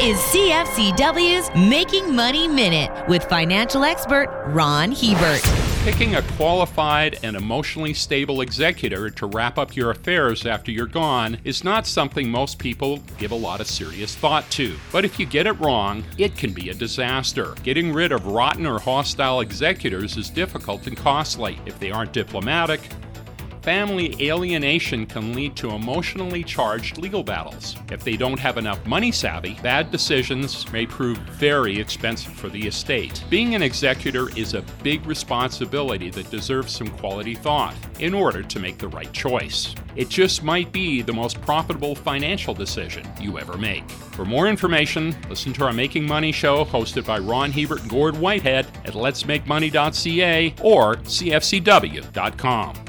is CFCW's Making Money Minute with financial expert Ron Hebert. Picking a qualified and emotionally stable executor to wrap up your affairs after you're gone is not something most people give a lot of serious thought to. But if you get it wrong, it can be a disaster. Getting rid of rotten or hostile executors is difficult and costly. If they aren't diplomatic, family alienation can lead to emotionally charged legal battles. If they don't have enough money savvy, bad decisions may prove very expensive for the estate. Being an executor is a big responsibility that deserves some quality thought in order to make the right choice. It just might be the most profitable financial decision you ever make. For more information, listen to our Making Money show hosted by Ron Hebert and Gord Whitehead at letsmakemoney.ca or cfcw.com.